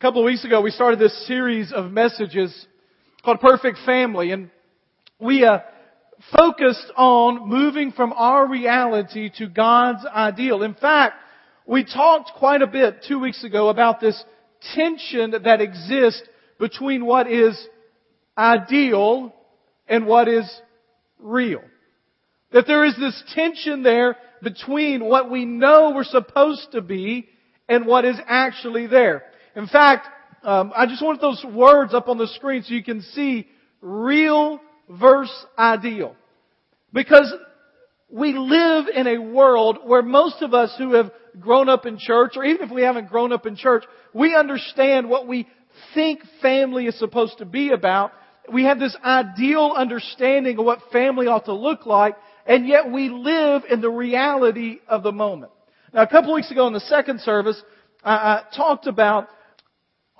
A couple of weeks ago, we started this series of messages called Perfect Family, and we uh, focused on moving from our reality to God's ideal. In fact, we talked quite a bit two weeks ago about this tension that exists between what is ideal and what is real. That there is this tension there between what we know we're supposed to be and what is actually there. In fact, um, I just want those words up on the screen so you can see real verse ideal. Because we live in a world where most of us who have grown up in church, or even if we haven't grown up in church, we understand what we think family is supposed to be about. We have this ideal understanding of what family ought to look like, and yet we live in the reality of the moment. Now, a couple weeks ago in the second service, I, I talked about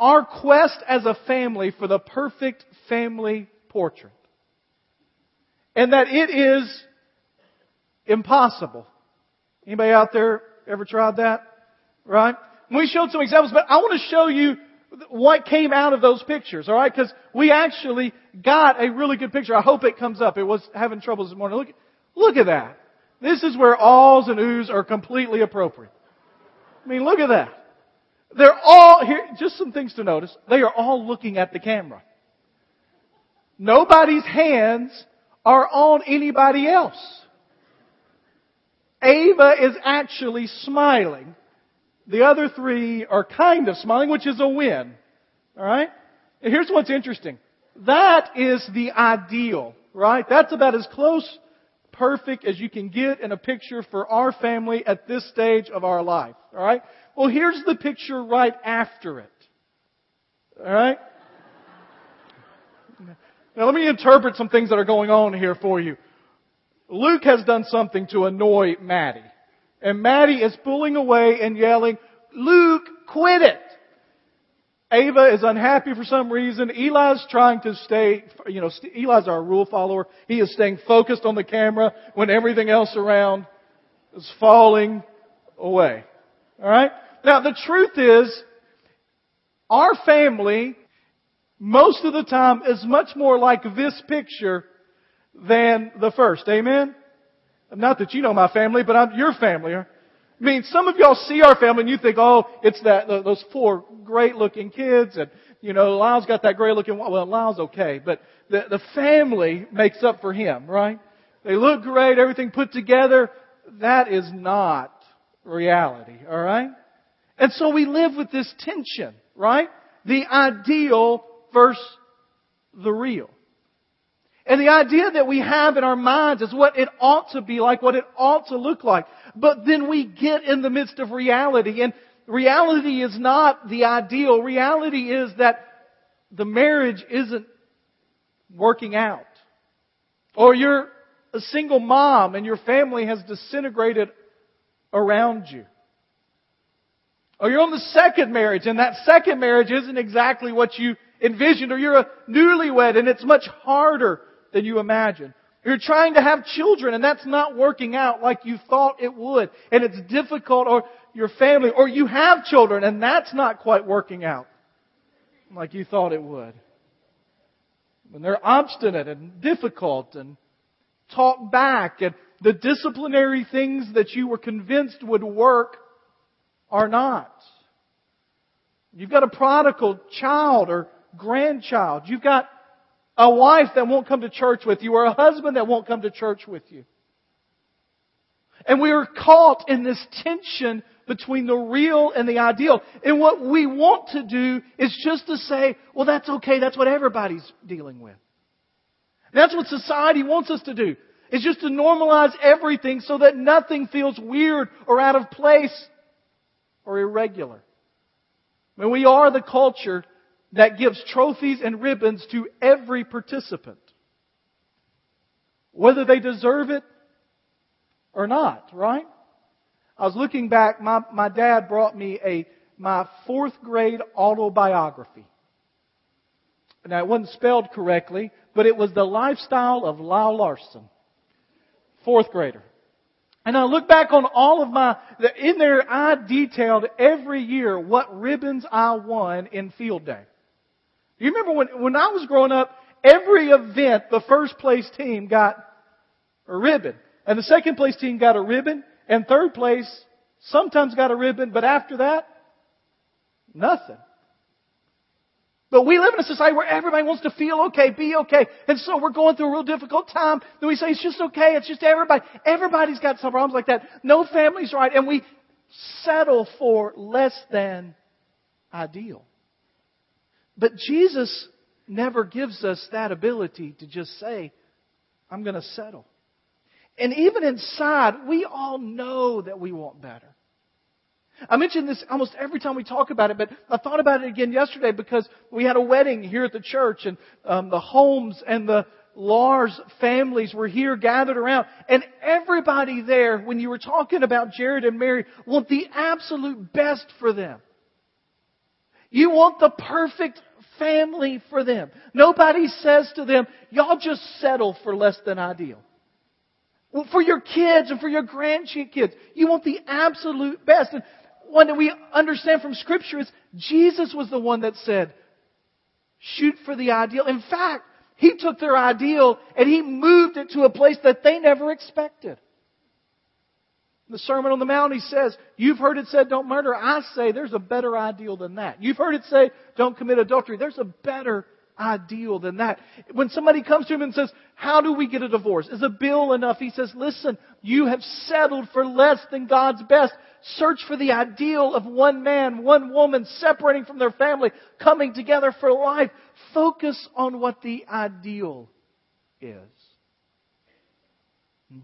our quest as a family for the perfect family portrait. And that it is impossible. Anybody out there ever tried that? Right? We showed some examples, but I want to show you what came out of those pictures, alright? Because we actually got a really good picture. I hope it comes up. It was having trouble this morning. Look, look at that. This is where alls and oohs are completely appropriate. I mean, look at that. They're all, here, just some things to notice. They are all looking at the camera. Nobody's hands are on anybody else. Ava is actually smiling. The other three are kind of smiling, which is a win. Alright? Here's what's interesting. That is the ideal, right? That's about as close, perfect as you can get in a picture for our family at this stage of our life. Alright? Well, here's the picture right after it. Alright? Now let me interpret some things that are going on here for you. Luke has done something to annoy Maddie. And Maddie is pulling away and yelling, Luke, quit it! Ava is unhappy for some reason. Eli's trying to stay, you know, Eli's our rule follower. He is staying focused on the camera when everything else around is falling away. Alright? Now the truth is, our family, most of the time, is much more like this picture than the first. Amen? Not that you know my family, but I'm your family. I mean, some of y'all see our family and you think, oh, it's that, those four great looking kids and, you know, Lyle's got that great looking, well, Lyle's okay, but the, the family makes up for him, right? They look great, everything put together. That is not reality, alright? And so we live with this tension, right? The ideal versus the real. And the idea that we have in our minds is what it ought to be like, what it ought to look like. But then we get in the midst of reality, and reality is not the ideal. Reality is that the marriage isn't working out. Or you're a single mom and your family has disintegrated around you. Or you're on the second marriage and that second marriage isn't exactly what you envisioned or you're a newlywed and it's much harder than you imagine. You're trying to have children and that's not working out like you thought it would. And it's difficult or your family, or you have children and that's not quite working out like you thought it would. When they're obstinate and difficult and talk back and the disciplinary things that you were convinced would work are not. You've got a prodigal child or grandchild. You've got a wife that won't come to church with you or a husband that won't come to church with you. And we are caught in this tension between the real and the ideal. And what we want to do is just to say, well, that's okay. That's what everybody's dealing with. That's what society wants us to do. It's just to normalize everything so that nothing feels weird or out of place or irregular. I we are the culture that gives trophies and ribbons to every participant. Whether they deserve it or not, right? I was looking back, my, my dad brought me a, my fourth grade autobiography. Now it wasn't spelled correctly, but it was the lifestyle of Lyle Larson. Fourth grader. And I look back on all of my, in there I detailed every year what ribbons I won in field day. You remember when, when I was growing up, every event, the first place team got a ribbon. And the second place team got a ribbon. And third place sometimes got a ribbon, but after that, nothing. But we live in a society where everybody wants to feel okay, be okay. And so we're going through a real difficult time. Then we say it's just okay. It's just everybody. Everybody's got some problems like that. No family's right. And we settle for less than ideal. But Jesus never gives us that ability to just say, I'm going to settle. And even inside, we all know that we want better. I mention this almost every time we talk about it, but I thought about it again yesterday because we had a wedding here at the church and um, the Holmes and the Lars families were here gathered around and everybody there, when you were talking about Jared and Mary, want the absolute best for them. You want the perfect family for them. Nobody says to them, y'all just settle for less than ideal. Well, for your kids and for your grandkids, you want the absolute best. And one that we understand from Scripture is Jesus was the one that said, shoot for the ideal. In fact, He took their ideal and He moved it to a place that they never expected. In the Sermon on the Mount, He says, you've heard it said, don't murder. I say there's a better ideal than that. You've heard it say, don't commit adultery. There's a better ideal than that. When somebody comes to him and says, how do we get a divorce? Is a bill enough? He says, listen, you have settled for less than God's best. Search for the ideal of one man, one woman separating from their family, coming together for life. Focus on what the ideal is.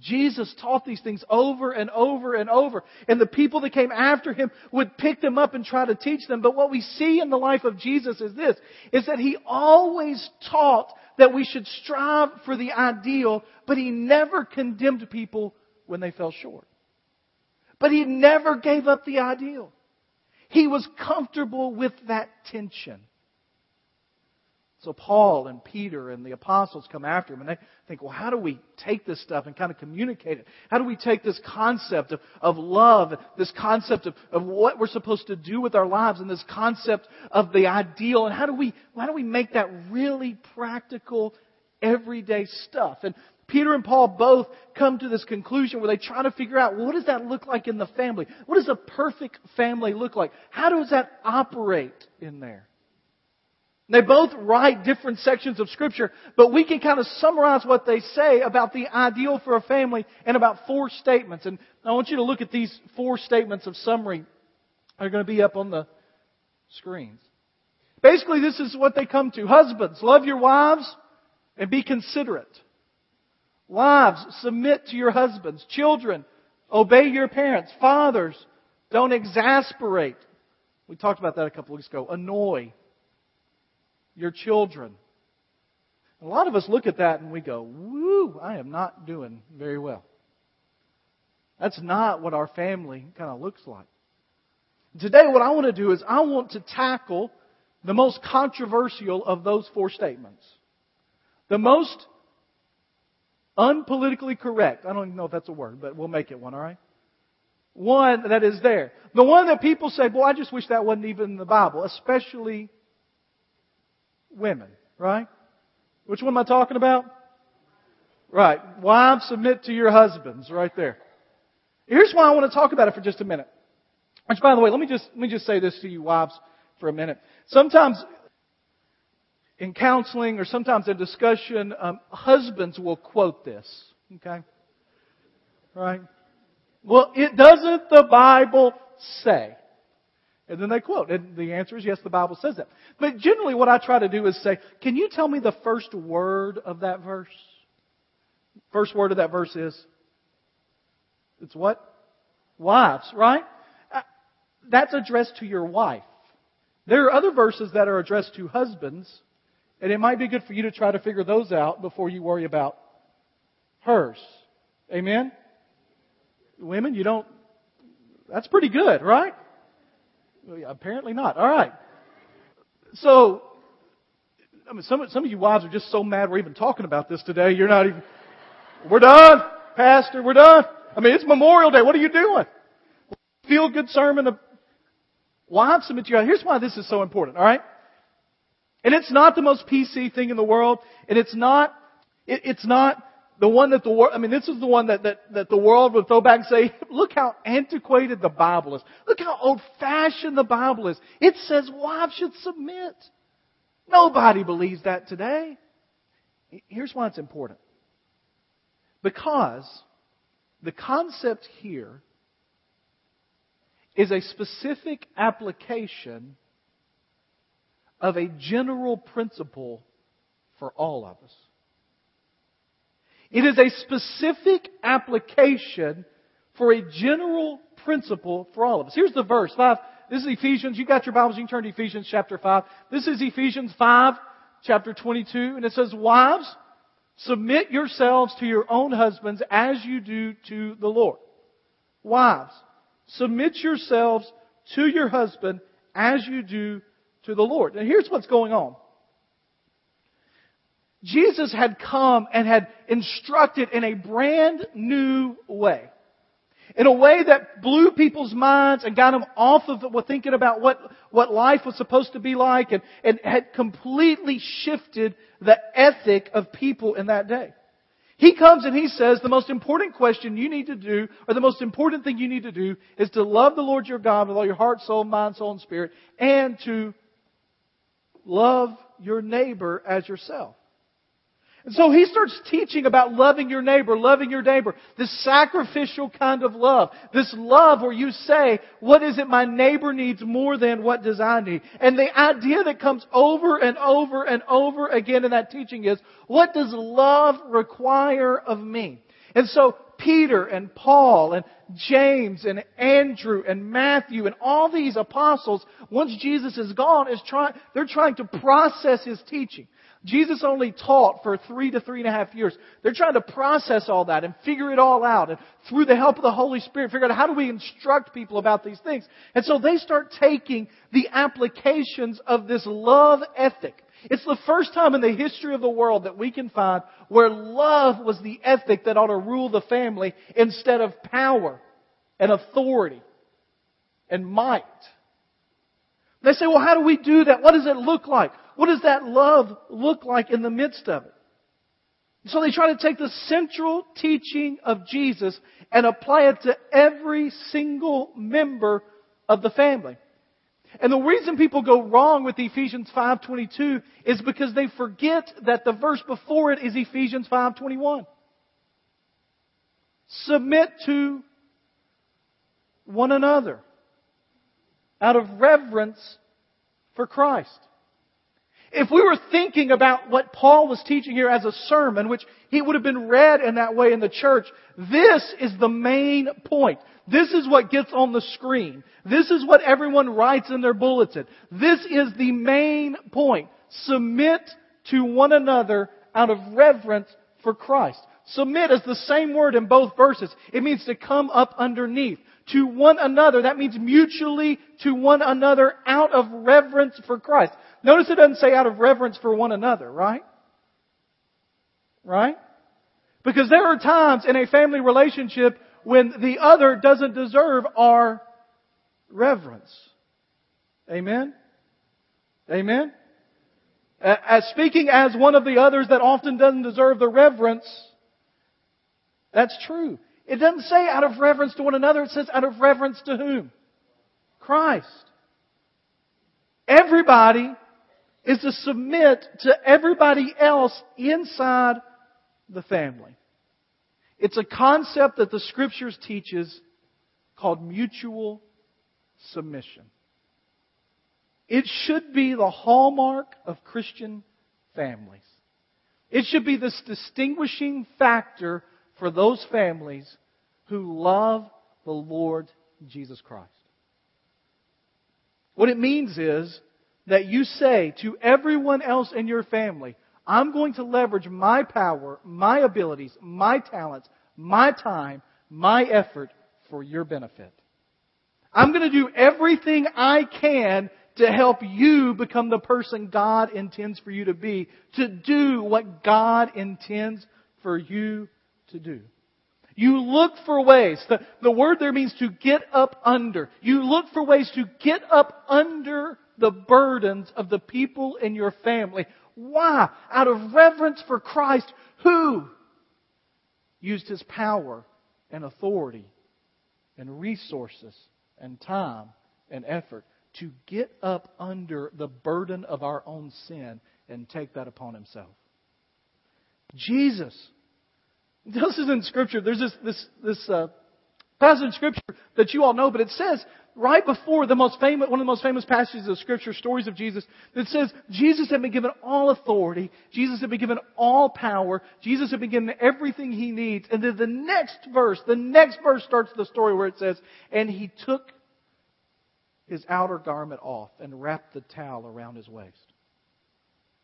Jesus taught these things over and over and over. And the people that came after him would pick them up and try to teach them. But what we see in the life of Jesus is this, is that he always taught that we should strive for the ideal, but he never condemned people when they fell short. But he never gave up the ideal. He was comfortable with that tension. So Paul and Peter and the apostles come after him and they think, well, how do we take this stuff and kind of communicate it? How do we take this concept of, of love, this concept of, of what we're supposed to do with our lives and this concept of the ideal and how do we, how do we make that really practical, everyday stuff? And Peter and Paul both come to this conclusion where they try to figure out what does that look like in the family? What does a perfect family look like? How does that operate in there? They both write different sections of scripture, but we can kind of summarize what they say about the ideal for a family in about four statements. And I want you to look at these four statements of summary. They're going to be up on the screens. Basically, this is what they come to. Husbands, love your wives and be considerate. Wives, submit to your husbands. Children, obey your parents. Fathers, don't exasperate. We talked about that a couple weeks ago. Annoy your children. A lot of us look at that and we go, woo, I am not doing very well. That's not what our family kind of looks like. Today, what I want to do is I want to tackle the most controversial of those four statements. The most unpolitically correct. I don't even know if that's a word, but we'll make it one, alright? One that is there. The one that people say, boy, I just wish that wasn't even in the Bible, especially women, right? Which one am I talking about? Right. Wives, submit to your husbands, right there. Here's why I want to talk about it for just a minute. Which, by the way, let me just, let me just say this to you wives for a minute. Sometimes in counseling or sometimes in discussion, um, husbands will quote this. Okay? Right? Well, it doesn't the Bible say. And then they quote. And the answer is yes, the Bible says that. But generally what I try to do is say, can you tell me the first word of that verse? First word of that verse is? It's what? Wives, right? Uh, that's addressed to your wife. There are other verses that are addressed to husbands, and it might be good for you to try to figure those out before you worry about hers. Amen? Women, you don't, that's pretty good, right? Apparently not. All right. So, I mean, some, some of you wives are just so mad we're even talking about this today. You're not even, we're done. Pastor, we're done. I mean, it's Memorial Day. What are you doing? Feel good sermon. Of, wives submit to you. Here's why this is so important, alright? And it's not the most PC thing in the world, and it's not, it, it's not the one that the world, I mean, this is the one that, that, that the world would throw back and say, look how antiquated the Bible is. Look how old fashioned the Bible is. It says wives should submit. Nobody believes that today. Here's why it's important. Because the concept here is a specific application of a general principle for all of us. It is a specific application for a general principle for all of us. Here's the verse, 5. This is Ephesians. You got your Bibles, you can turn to Ephesians chapter 5. This is Ephesians 5, chapter 22, and it says, Wives, submit yourselves to your own husbands as you do to the Lord. Wives, submit yourselves to your husband as you do to the Lord. And here's what's going on. Jesus had come and had instructed in a brand new way. In a way that blew people's minds and got them off of thinking about what, what life was supposed to be like and, and had completely shifted the ethic of people in that day. He comes and he says the most important question you need to do, or the most important thing you need to do, is to love the Lord your God with all your heart, soul, mind, soul, and spirit, and to love your neighbor as yourself. And so he starts teaching about loving your neighbor, loving your neighbor. This sacrificial kind of love. This love where you say, what is it my neighbor needs more than what does I need? And the idea that comes over and over and over again in that teaching is, what does love require of me? And so Peter and Paul and James and Andrew and Matthew and all these apostles, once Jesus is gone, is trying, they're trying to process his teaching. Jesus only taught for three to three and a half years. They're trying to process all that and figure it all out. And through the help of the Holy Spirit, figure out how do we instruct people about these things. And so they start taking the applications of this love ethic. It's the first time in the history of the world that we can find where love was the ethic that ought to rule the family instead of power and authority and might. They say, well, how do we do that? What does it look like? What does that love look like in the midst of it? So they try to take the central teaching of Jesus and apply it to every single member of the family. And the reason people go wrong with Ephesians 5:22 is because they forget that the verse before it is Ephesians 5:21. Submit to one another out of reverence for Christ. If we were thinking about what Paul was teaching here as a sermon, which he would have been read in that way in the church, this is the main point. This is what gets on the screen. This is what everyone writes in their bulletin. This is the main point. Submit to one another out of reverence for Christ. Submit is the same word in both verses. It means to come up underneath. To one another. That means mutually to one another out of reverence for Christ. Notice it doesn't say out of reverence for one another, right? Right? Because there are times in a family relationship when the other doesn't deserve our reverence. Amen? Amen? As speaking as one of the others that often doesn't deserve the reverence, that's true. It doesn't say out of reverence to one another, it says out of reverence to whom? Christ. Everybody is to submit to everybody else inside the family. It's a concept that the scriptures teaches called mutual submission. It should be the hallmark of Christian families. It should be this distinguishing factor for those families who love the Lord Jesus Christ. What it means is that you say to everyone else in your family, I'm going to leverage my power, my abilities, my talents, my time, my effort for your benefit. I'm going to do everything I can to help you become the person God intends for you to be, to do what God intends for you to do. You look for ways. The, the word there means to get up under. You look for ways to get up under the burdens of the people in your family. Why? Out of reverence for Christ, who used his power and authority and resources and time and effort to get up under the burden of our own sin and take that upon himself. Jesus. This is in Scripture. There's this, this, this uh, passage in Scripture that you all know, but it says right before the most famous, one of the most famous passages of Scripture, stories of Jesus, that says Jesus had been given all authority, Jesus had been given all power, Jesus had been given everything he needs, and then the next verse, the next verse starts the story where it says, and he took his outer garment off and wrapped the towel around his waist.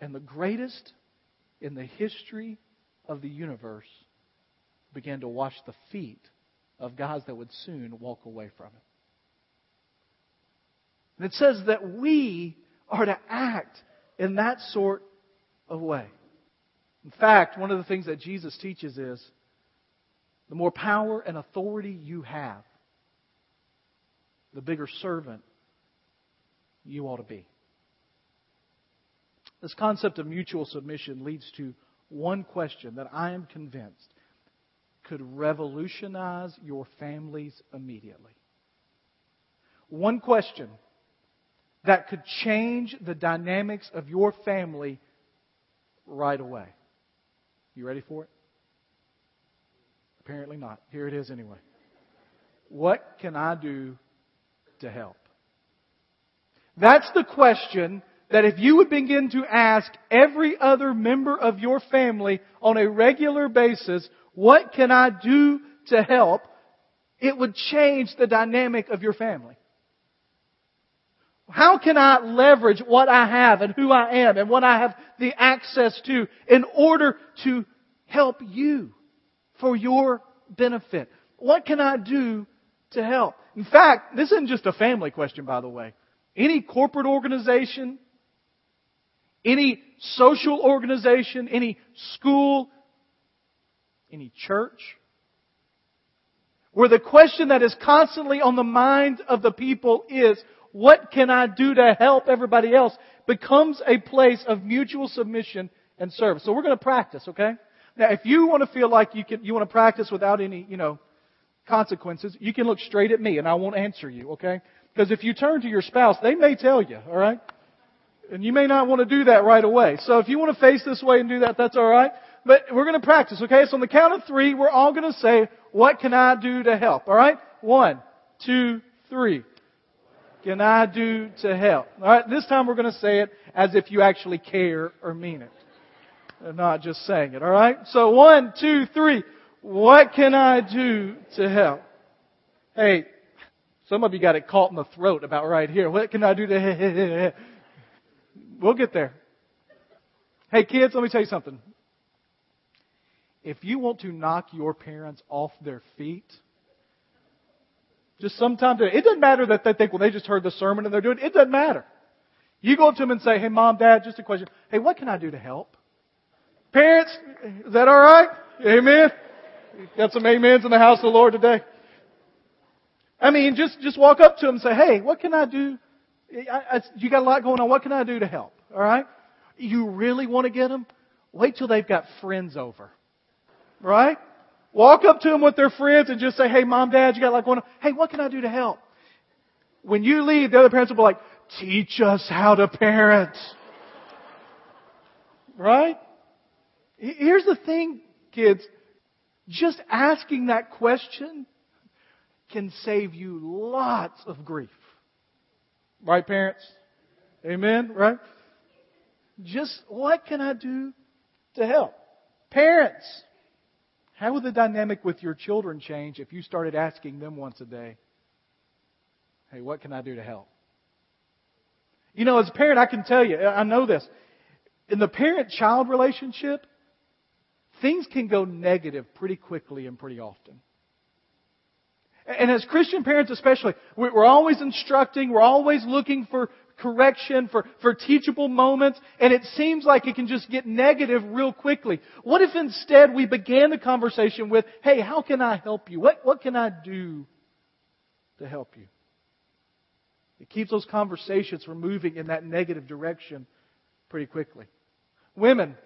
And the greatest in the history of the universe began to wash the feet of guys that would soon walk away from it. And it says that we are to act in that sort of way. In fact, one of the things that Jesus teaches is the more power and authority you have, the bigger servant you ought to be. This concept of mutual submission leads to one question that I am convinced could revolutionize your families immediately. One question that could change the dynamics of your family right away. You ready for it? Apparently not. Here it is anyway. What can I do to help? That's the question that if you would begin to ask every other member of your family on a regular basis, what can I do to help? It would change the dynamic of your family. How can I leverage what I have and who I am and what I have the access to in order to help you for your benefit? What can I do to help? In fact, this isn't just a family question, by the way. Any corporate organization, any social organization, any school, any church, where the question that is constantly on the mind of the people is, what can I do to help everybody else, becomes a place of mutual submission and service. So we're going to practice, okay? Now, if you want to feel like you can, you want to practice without any, you know, consequences, you can look straight at me and I won't answer you, okay? Because if you turn to your spouse, they may tell you, alright? And you may not want to do that right away. So if you want to face this way and do that, that's alright. But we're going to practice, okay? So on the count of three, we're all going to say, what can I do to help? Alright? One, two, three. Can I do to help? Alright? This time we're going to say it as if you actually care or mean it. And not just saying it, alright? So one, two, three. What can I do to help? Hey, some of you got it caught in the throat about right here. What can I do to? Help? We'll get there. Hey kids, let me tell you something. If you want to knock your parents off their feet, just sometimes it doesn't matter that they think, well, they just heard the sermon and they're doing it. It doesn't matter. You go up to them and say, hey mom, dad, just a question. Hey, what can I do to help? Parents, is that alright? Amen? Got some amens in the house of the Lord today. I mean, just, just walk up to them and say, hey, what can I do? I, I, you got a lot going on. What can I do to help? All right? You really want to get them? Wait till they've got friends over. Right? Walk up to them with their friends and just say, hey, mom, dad, you got like one. Hey, what can I do to help? When you leave, the other parents will be like, teach us how to parent. Right? Here's the thing, kids. Just asking that question can save you lots of grief. Right, parents? Amen? Right? Just what can I do to help? Parents, how would the dynamic with your children change if you started asking them once a day, hey, what can I do to help? You know, as a parent, I can tell you, I know this. In the parent child relationship, things can go negative pretty quickly and pretty often. And as Christian parents especially, we're always instructing, we're always looking for correction, for, for teachable moments, and it seems like it can just get negative real quickly. What if instead we began the conversation with, hey, how can I help you? What, what can I do to help you? It keeps those conversations from moving in that negative direction pretty quickly. Women,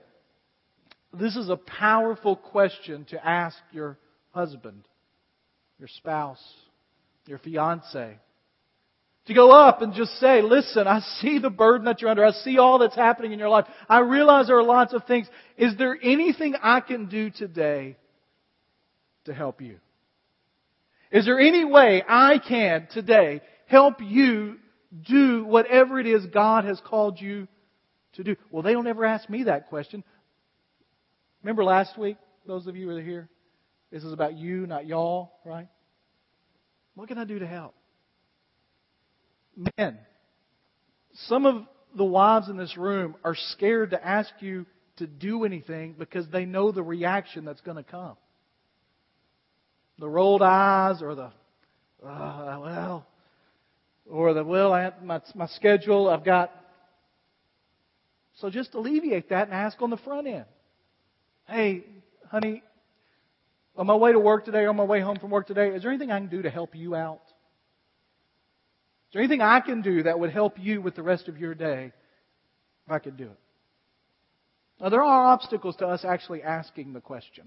this is a powerful question to ask your husband, your spouse, your fiance. To go up and just say, listen, I see the burden that you're under. I see all that's happening in your life. I realize there are lots of things. Is there anything I can do today to help you? Is there any way I can today help you do whatever it is God has called you to do? Well, they don't ever ask me that question. Remember last week, those of you who were here? This is about you, not y'all, right? What can I do to help? Men, some of the wives in this room are scared to ask you to do anything because they know the reaction that's going to come. The rolled eyes or the, uh, well, or the, well, I have my, my schedule, I've got. So just alleviate that and ask on the front end. Hey, honey, on my way to work today, on my way home from work today, is there anything I can do to help you out? There anything I can do that would help you with the rest of your day if I could do it? Now, there are obstacles to us actually asking the question.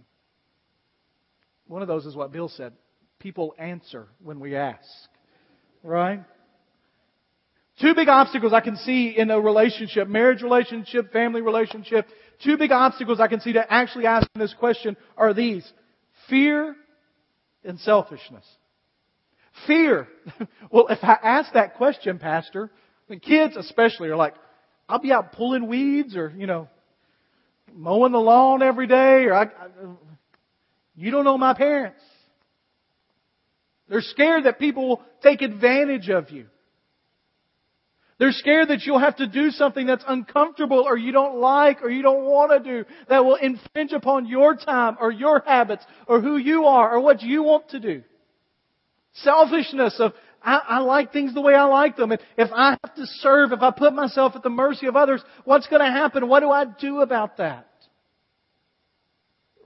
One of those is what Bill said people answer when we ask. Right? Two big obstacles I can see in a relationship, marriage relationship, family relationship. Two big obstacles I can see to actually asking this question are these. Fear and selfishness. Fear. well, if I ask that question, Pastor, the kids especially are like, I'll be out pulling weeds or, you know, mowing the lawn every day or I, I you don't know my parents. They're scared that people will take advantage of you. They're scared that you'll have to do something that's uncomfortable or you don't like or you don't want to do that will infringe upon your time or your habits or who you are or what you want to do. Selfishness of, I, I like things the way I like them. And if I have to serve, if I put myself at the mercy of others, what's going to happen? What do I do about that?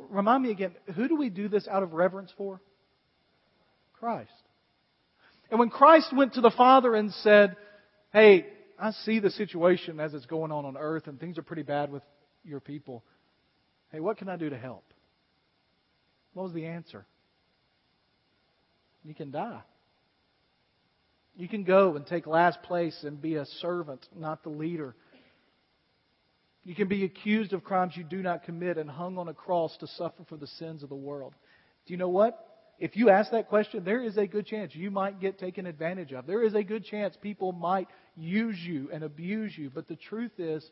Remind me again, who do we do this out of reverence for? Christ. And when Christ went to the Father and said, hey, I see the situation as it's going on on earth and things are pretty bad with your people. Hey, what can I do to help? What was the answer? You can die. You can go and take last place and be a servant, not the leader. You can be accused of crimes you do not commit and hung on a cross to suffer for the sins of the world. Do you know what? if you ask that question, there is a good chance you might get taken advantage of. There is a good chance people might use you and abuse you. But the truth is,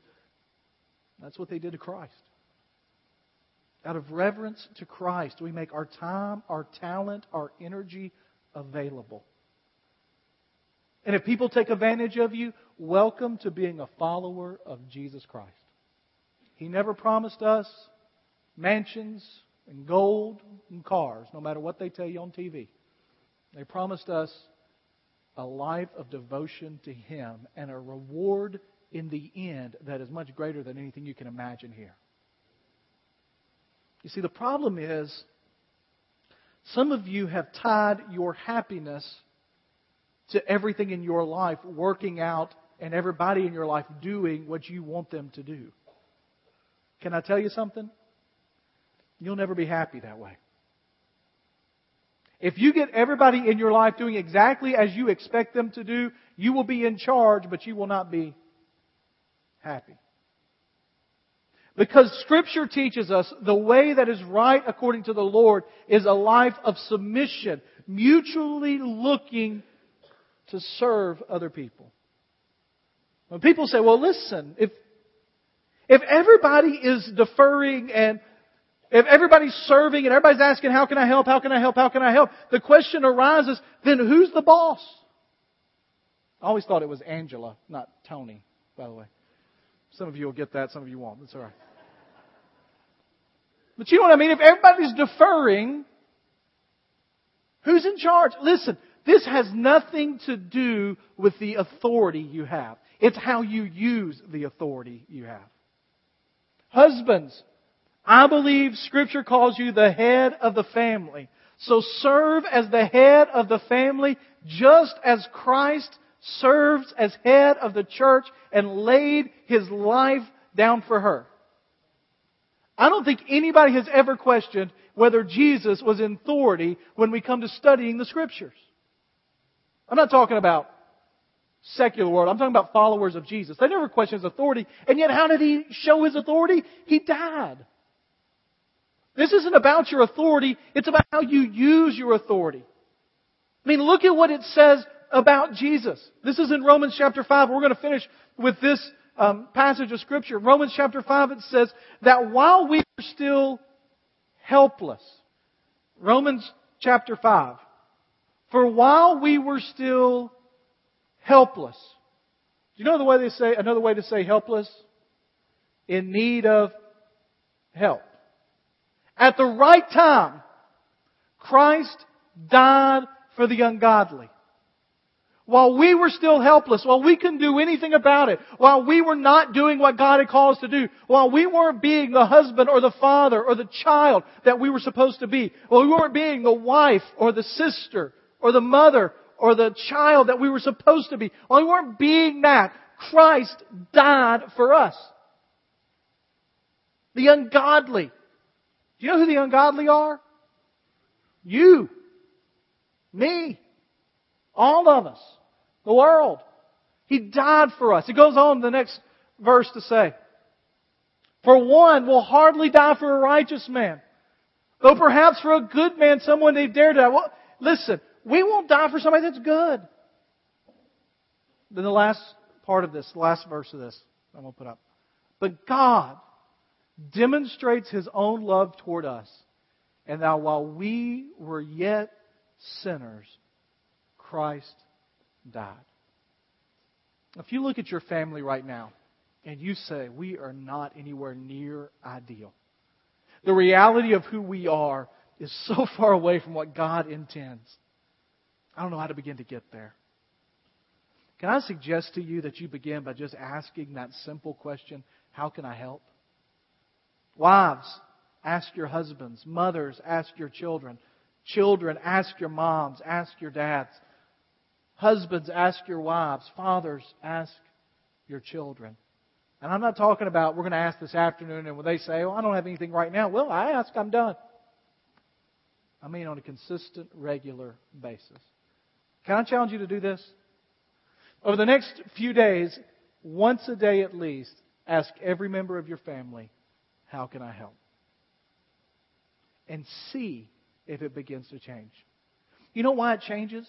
that's what they did to Christ. Out of reverence to Christ, we make our time, our talent, our energy available. And if people take advantage of you, welcome to being a follower of Jesus Christ. He never promised us mansions, and gold and cars, no matter what they tell you on TV. They promised us a life of devotion to Him and a reward in the end that is much greater than anything you can imagine here. You see, the problem is some of you have tied your happiness to everything in your life working out and everybody in your life doing what you want them to do. Can I tell you something? You'll never be happy that way. If you get everybody in your life doing exactly as you expect them to do, you will be in charge, but you will not be happy. Because Scripture teaches us the way that is right according to the Lord is a life of submission, mutually looking to serve other people. When people say, well listen, if, if everybody is deferring and if everybody's serving and everybody's asking, how can I help? How can I help? How can I help? The question arises, then who's the boss? I always thought it was Angela, not Tony, by the way. Some of you will get that, some of you won't. That's alright. But you know what I mean? If everybody's deferring, who's in charge? Listen, this has nothing to do with the authority you have. It's how you use the authority you have. Husbands, I believe Scripture calls you the head of the family. So serve as the head of the family just as Christ serves as head of the church and laid his life down for her. I don't think anybody has ever questioned whether Jesus was in authority when we come to studying the scriptures. I'm not talking about secular world. I'm talking about followers of Jesus. They never questioned his authority. And yet how did he show his authority? He died. This isn't about your authority. It's about how you use your authority. I mean, look at what it says about Jesus. This is in Romans chapter 5. We're going to finish with this um, passage of Scripture. Romans chapter 5, it says that while we were still helpless, Romans chapter 5, for while we were still helpless, do you know the way they say, another way to say helpless? In need of help. At the right time, Christ died for the ungodly. While we were still helpless, while we couldn't do anything about it, while we were not doing what God had called us to do, while we weren't being the husband or the father or the child that we were supposed to be, while we weren't being the wife or the sister or the mother or the child that we were supposed to be, while we weren't being that, Christ died for us. The ungodly. Do you know who the ungodly are? You. Me. All of us. The world. He died for us. He goes on in the next verse to say, For one will hardly die for a righteous man. Though perhaps for a good man someone they dare to die. Well, listen, we won't die for somebody that's good. Then the last part of this, the last verse of this, I'm going to put up. But God demonstrates His own love toward us, and that while we were yet sinners, Christ died. If you look at your family right now and you say, we are not anywhere near ideal, the reality of who we are is so far away from what God intends. I don't know how to begin to get there. Can I suggest to you that you begin by just asking that simple question, how can I help? Wives, ask your husbands. Mothers, ask your children. Children, ask your moms. Ask your dads. Husbands, ask your wives. Fathers, ask your children. And I'm not talking about we're going to ask this afternoon and when they say, oh, I don't have anything right now. Well, I ask, I'm done. I mean on a consistent, regular basis. Can I challenge you to do this? Over the next few days, once a day at least, ask every member of your family, how can I help? And see if it begins to change. You know why it changes?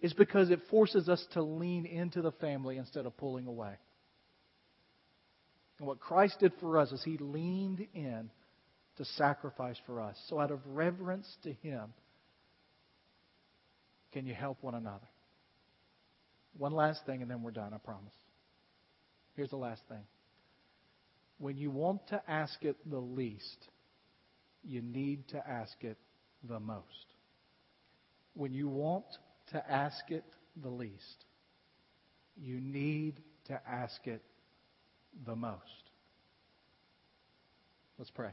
Is because it forces us to lean into the family instead of pulling away. And what Christ did for us is he leaned in to sacrifice for us. So out of reverence to him, can you help one another? One last thing and then we're done, I promise. Here's the last thing. When you want to ask it the least, you need to ask it the most. When you want to ask it the least. You need to ask it the most. Let's pray.